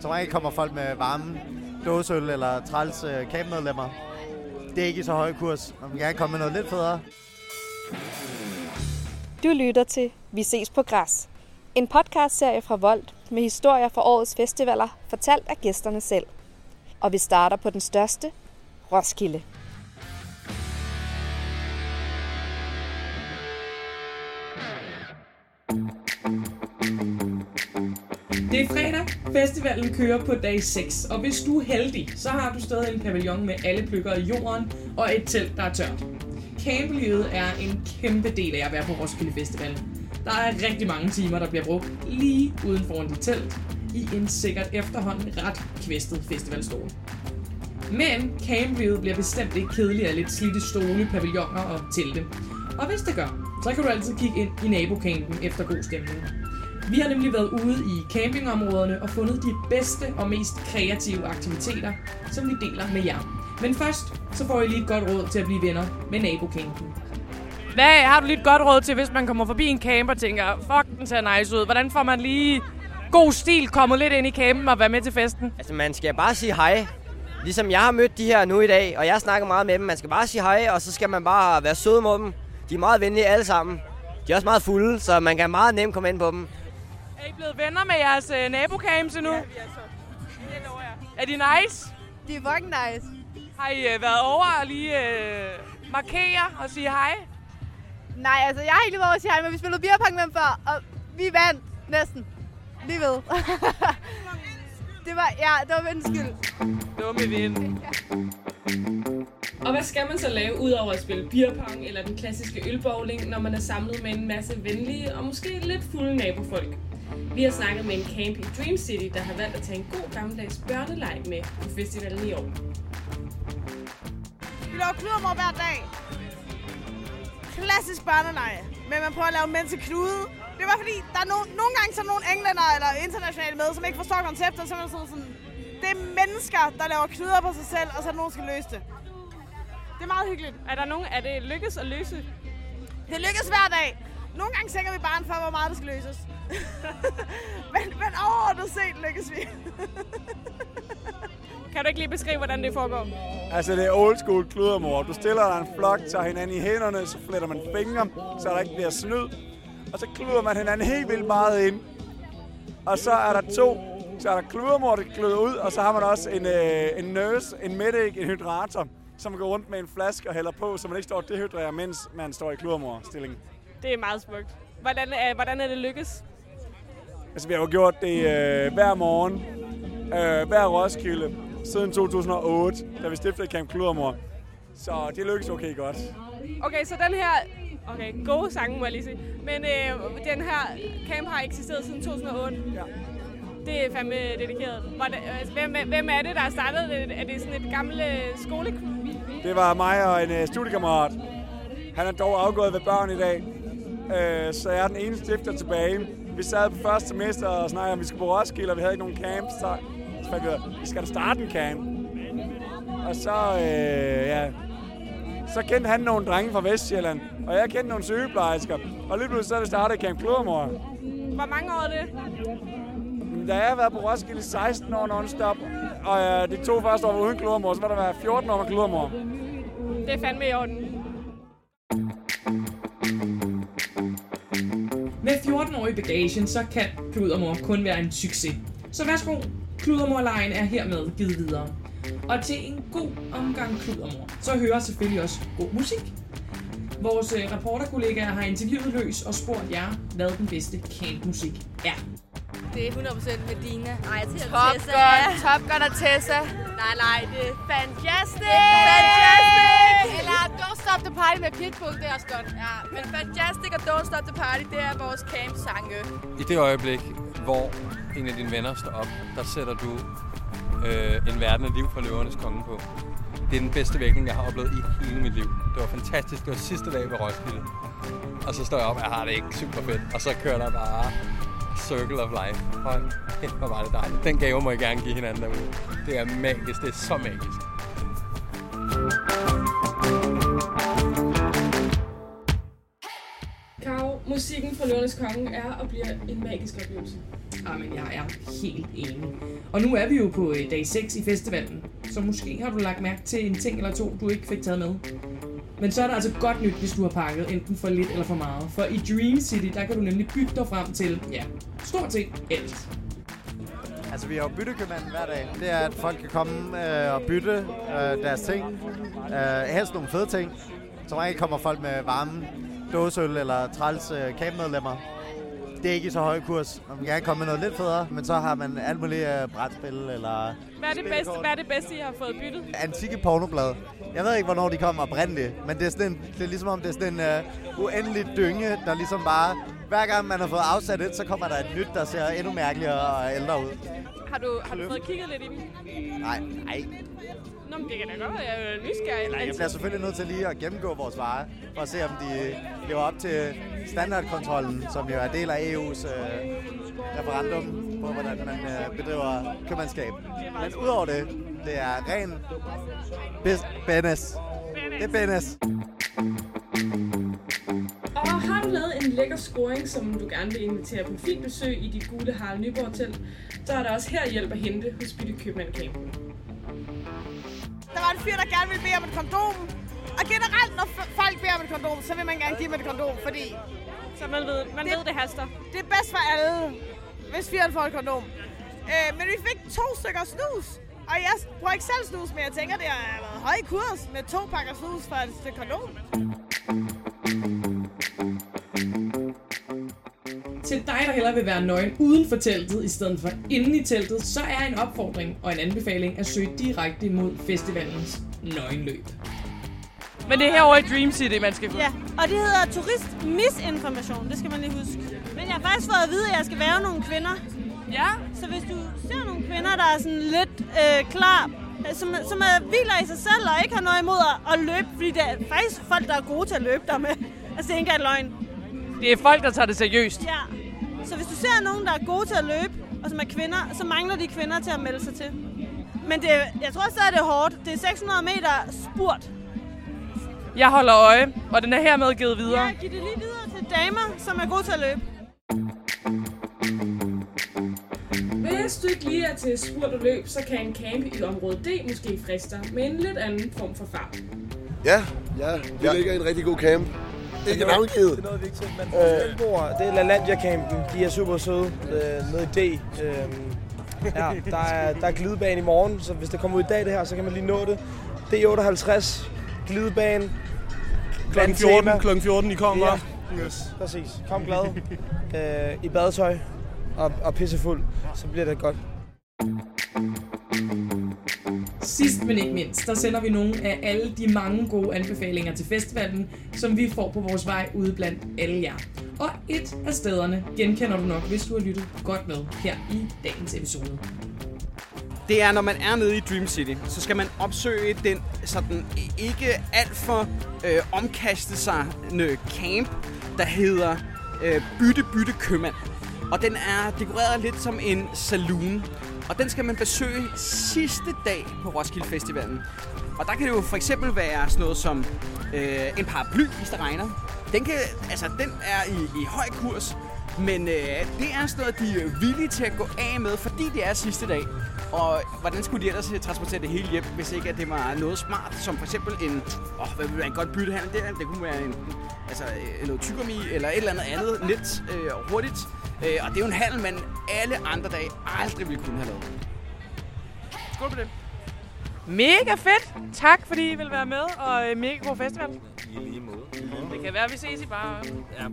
Som regel kommer folk med varme dåseøl eller træls øh. Det er ikke i så høj kurs. Man vil gerne komme med noget lidt federe. Du lytter til Vi ses på græs. En podcastserie fra Volt med historier fra årets festivaler, fortalt af gæsterne selv. Og vi starter på den største, Roskilde. Det er fredag. Festivalen kører på dag 6, og hvis du er heldig, så har du stadig en pavillon med alle pløkker i jorden og et telt, der er tørt. Camplivet er en kæmpe del af at være på Roskilde Festival. Der er rigtig mange timer, der bliver brugt lige uden foran dit telt, i en sikkert efterhånden ret kvæstet festivalstol. Men camplivet bliver bestemt ikke kedeligt af lidt slidte stole, pavilloner og telte. Og hvis det gør, så kan du altid kigge ind i nabocampen efter god stemning. Vi har nemlig været ude i campingområderne og fundet de bedste og mest kreative aktiviteter, som vi deler med jer. Men først, så får I lige et godt råd til at blive venner med nabocampen. Hvad har du lige et godt råd til, hvis man kommer forbi en camp og tænker, fuck, den ser nice ud. Hvordan får man lige god stil kommet lidt ind i campen og være med til festen? Altså, man skal bare sige hej. Ligesom jeg har mødt de her nu i dag, og jeg snakker meget med dem. Man skal bare sige hej, og så skal man bare være sød mod dem. De er meget venlige alle sammen. De er også meget fulde, så man kan meget nemt komme ind på dem. Er I blevet venner med jeres øh, nabocamps nu? Ja, vi er så. Er de nice? De er fucking nice. Har I øh, været over og lige øh, markere og sige hej? Nej, altså jeg har ikke lige været over at sige hej, men vi spillede beerpong med dem før, og vi vandt næsten. Lige ved. det var, ja, det var min skyld. Dumme ven. Og hvad skal man så lave, udover at spille beerpong eller den klassiske ølbowling, når man er samlet med en masse venlige og måske lidt fulde nabofolk? Vi har snakket med en camp i Dream City, der har valgt at tage en god gammeldags børneleg med på festivalen i år. Vi laver kludermor hver dag. Klassisk børneleje. Men man prøver at lave mænd til knude. Det var fordi, der er no- nogle gange så nogle englænder eller internationale med, som ikke forstår konceptet. Så er man sådan, sådan, det er mennesker, der laver knuder på sig selv, og så er der nogen, der skal løse det. Det er meget hyggeligt. Er der nogen, er det lykkes at løse? Det lykkes hver dag. Nogle gange sænker vi barn for, hvor meget der skal løses. set lykkes vi. Kan du ikke lige beskrive, hvordan det foregår? Altså, det er old school kludermor. Du stiller dig en flok, tager hinanden i hænderne, så fletter man fingre, så der ikke bliver snyd. Og så kluder man hinanden helt vildt meget ind. Og så er der to. Så er der kludermor, der kluder ud, og så har man også en, øh, en nurse, en medic, en hydrator, som går rundt med en flaske og hælder på, så man ikke står og dehydrerer, mens man står i kludermor-stilling. Det er meget smukt. Hvordan er, hvordan er det lykkes? Altså, vi har jo gjort det øh, hver morgen, øh, hver Roskilde, siden 2008, da vi stiftede Camp Kludermor. Så det lykkes okay godt. Okay, så den her... Okay, gode sange, må jeg lige sige. Men øh, den her camp har eksisteret siden 2008. Ja. Det er fandme dedikeret. Altså, hvem, hvem er det, der har startet det? Er det sådan et gammelt øh, skole? Det var mig og en øh, studiekammerat. Han er dog afgået ved børn i dag. Øh, så jeg er den eneste stifter tilbage. Vi sad på første semester og snakkede om, at vi skulle på Roskilde, og vi havde ikke nogen camp. Så, så fandt vi ud vi skal da starte en camp. Og så, øh, ja, så kendte han nogle drenge fra Vestjylland, og jeg kendte nogle sygeplejersker. Og lige pludselig så er det startet Camp Kludermor. Hvor mange år er det? Da jeg har været på Roskilde i 16 år non-stop, og øh, de to første år var uden Kludermor, så var der været 14 år med Kludermor. Det er fandme i orden. Med 14 år i bagagen, så kan kludermor kun være en succes. Så værsgo, kludermorlejen er hermed givet videre. Og til en god omgang kludermor, så hører selvfølgelig også god musik. Vores øh, reporterkollegaer har interviewet løs og spurgt jer, hvad den bedste campmusik er. Det er 100% Medina. Nej, jeg tænker Top Tessa. Gun, Top Gun og Tessa. Nej, nej, det er fantastic. Fantastic! Eller Don't Stop the Party med Pitbull, det er også godt. Ja, men Fantastic og Don't Stop the Party, det er vores camp-sange. I det øjeblik, hvor en af dine venner står op, der sætter du øh, en verden af liv fra løvernes konge på. Det er den bedste vækning, jeg har oplevet i hele mit liv. Det var fantastisk. Det var sidste dag ved Roskilde. Og så står jeg op, og jeg har det ikke super fedt. Og så kører der bare Circle of Life. Hold kæft, hvor var det dejligt. Den gave må I gerne give hinanden derude. Det er magisk. Det er så magisk. Musikken fra Løvernes Konge er og bliver en magisk oplevelse. Jamen, jeg er helt enig. Og nu er vi jo på øh, dag 6 i festivalen, så måske har du lagt mærke til en ting eller to, du ikke fik taget med. Men så er der altså godt nyt, hvis du har pakket enten for lidt eller for meget. For i Dream City, der kan du nemlig bygge dig frem til, ja, stort set alt. Altså, vi har jo byttekøbmanden hver dag. Det er, at folk kan komme øh, og bytte øh, deres ting. Øh, helst nogle fede ting. Som regel kommer folk med varme dåseøl eller træls øh, campmedlemmer. Det er ikke i så høj kurs. Man vil gerne komme med noget lidt federe, men så har man alt muligt øh, brætspil eller Hvad er, det bedste, hvad er det bedste, I har fået byttet? antikke pornoblad. Jeg ved ikke, hvornår de kom oprindeligt, men det er, sådan en, det er ligesom om, det er sådan en uh, uendelig dynge, der ligesom bare... Hver gang man har fået afsat et, så kommer der et nyt, der ser endnu mærkeligere og ældre ud. Har du, har du fået kigget lidt i dem? Nej, nej. Nå, men det kan da godt være, jeg er nysgerrig. Eller jeg bliver selvfølgelig nødt til lige at gennemgå vores varer, for at se, om de lever op til standardkontrollen, som jo er del af EU's øh, referendum på, hvordan man øh, bedriver købmandskab. Men udover det, det er ren bis- business. Det er business. Og har du lavet en lækker scoring, som du gerne vil invitere på fint besøg i dit gule Harald Nyborg Hotel, så er der også her hjælp at hente hos Bytte Købmand Camp. Fyr, der gerne ville bede om et kondom. Og generelt, når folk beder om et kondom, så vil man gerne give dem et kondom, fordi... Så man ved, man det, ved, det haster. Det er bedst for alle, hvis fyren får et kondom. Øh, men vi fik to stykker snus. Og jeg bruger ikke selv snus, men jeg tænker, det har været høj kurs med to pakker snus for et stykke kondom. Til dig, der hellere vil være nøgen uden for teltet, i stedet for inde i teltet, så er en opfordring og en anbefaling at søge direkte mod festivalens nøgenløb. Men det er herovre i Dream City, man skal gå. Ja, og det hedder turistmisinformation, det skal man lige huske. Men jeg har faktisk fået at vide, at jeg skal være nogle kvinder. Ja? Så hvis du ser nogle kvinder, der er sådan lidt øh, klar, som, som er hviler i sig selv og ikke har noget imod at, at løbe, fordi det er faktisk folk, der er gode til at løbe der med. Altså, det er ikke løgn. Det er folk, der tager det seriøst. Ja. Så hvis du ser nogen, der er gode til at løbe, og som er kvinder, så mangler de kvinder til at melde sig til. Men det, jeg tror stadig, det er hårdt. Det er 600 meter spurt. Jeg holder øje, og den er hermed givet videre. Ja, giv det lige videre til damer, som er gode til at løbe. Hvis du ikke lige er til spurt og løb, så kan en camp i område D måske friste dig med en lidt anden form for fart. Ja, ja, vi ja. ligger i en rigtig god camp. Ikke navngivet. Det er noget vigtigt. Man øh, bor, det er LaLandia-campen. De er super søde øh, nede i D. Øh, ja, der er, der er glidebane i morgen, så hvis det kommer ud i dag det her, så kan man lige nå det. D58, glidebane. Klokken 14, klokken 14, I kommer. Ja, yes. præcis. Kom glad. øh, I badetøj og, og pissefuld, så bliver det godt. Sidst men ikke mindst, der sender vi nogle af alle de mange gode anbefalinger til festivalen, som vi får på vores vej ude blandt alle jer. Og et af stederne genkender du nok, hvis du har lyttet godt med her i dagens episode. det er, når man er nede i Dream City, så skal man opsøge den sådan ikke alt for øh, omkaste sig camp, der hedder øh, Bytte Bytte Købmand. Og den er dekoreret lidt som en saloon. Og den skal man besøge sidste dag på Roskilde Festivalen. Og der kan det jo for eksempel være sådan noget som øh, en paraply, hvis det regner. Den, kan, altså, den er i, i høj kurs, men øh, det er sådan noget, de er villige til at gå af med, fordi det er sidste dag. Og hvordan skulle de ellers transportere det hele hjem, hvis ikke at det var noget smart, som for eksempel en, åh, hvad vil være en godt byttehandel der? Det kunne være en, altså, øh, noget tyggegummi eller et eller andet andet lidt øh, hurtigt. Øh, og det er jo en handel, man alle andre dage aldrig ville kunne have lavet. Skål på det. Mega fedt. Tak, fordi I vil være med, og øh, mega god festival. I lige måde. Det kan være, vi ses i bare. Ja.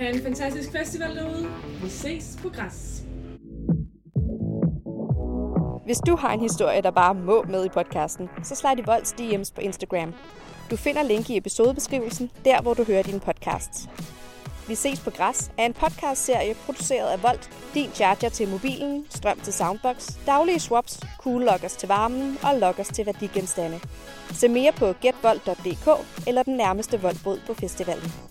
Ha' en fantastisk festival derude. Vi ses på græs. Hvis du har en historie, der bare må med i podcasten, så slide i Volds DM's på Instagram. Du finder link i episodebeskrivelsen, der hvor du hører din podcast. Vi ses på Græs er en podcastserie produceret af Volt, din charger til mobilen, strøm til soundbox, daglige swaps, cool lockers til varmen og lockers til værdigenstande. Se mere på getvolt.dk eller den nærmeste voldbod på festivalen.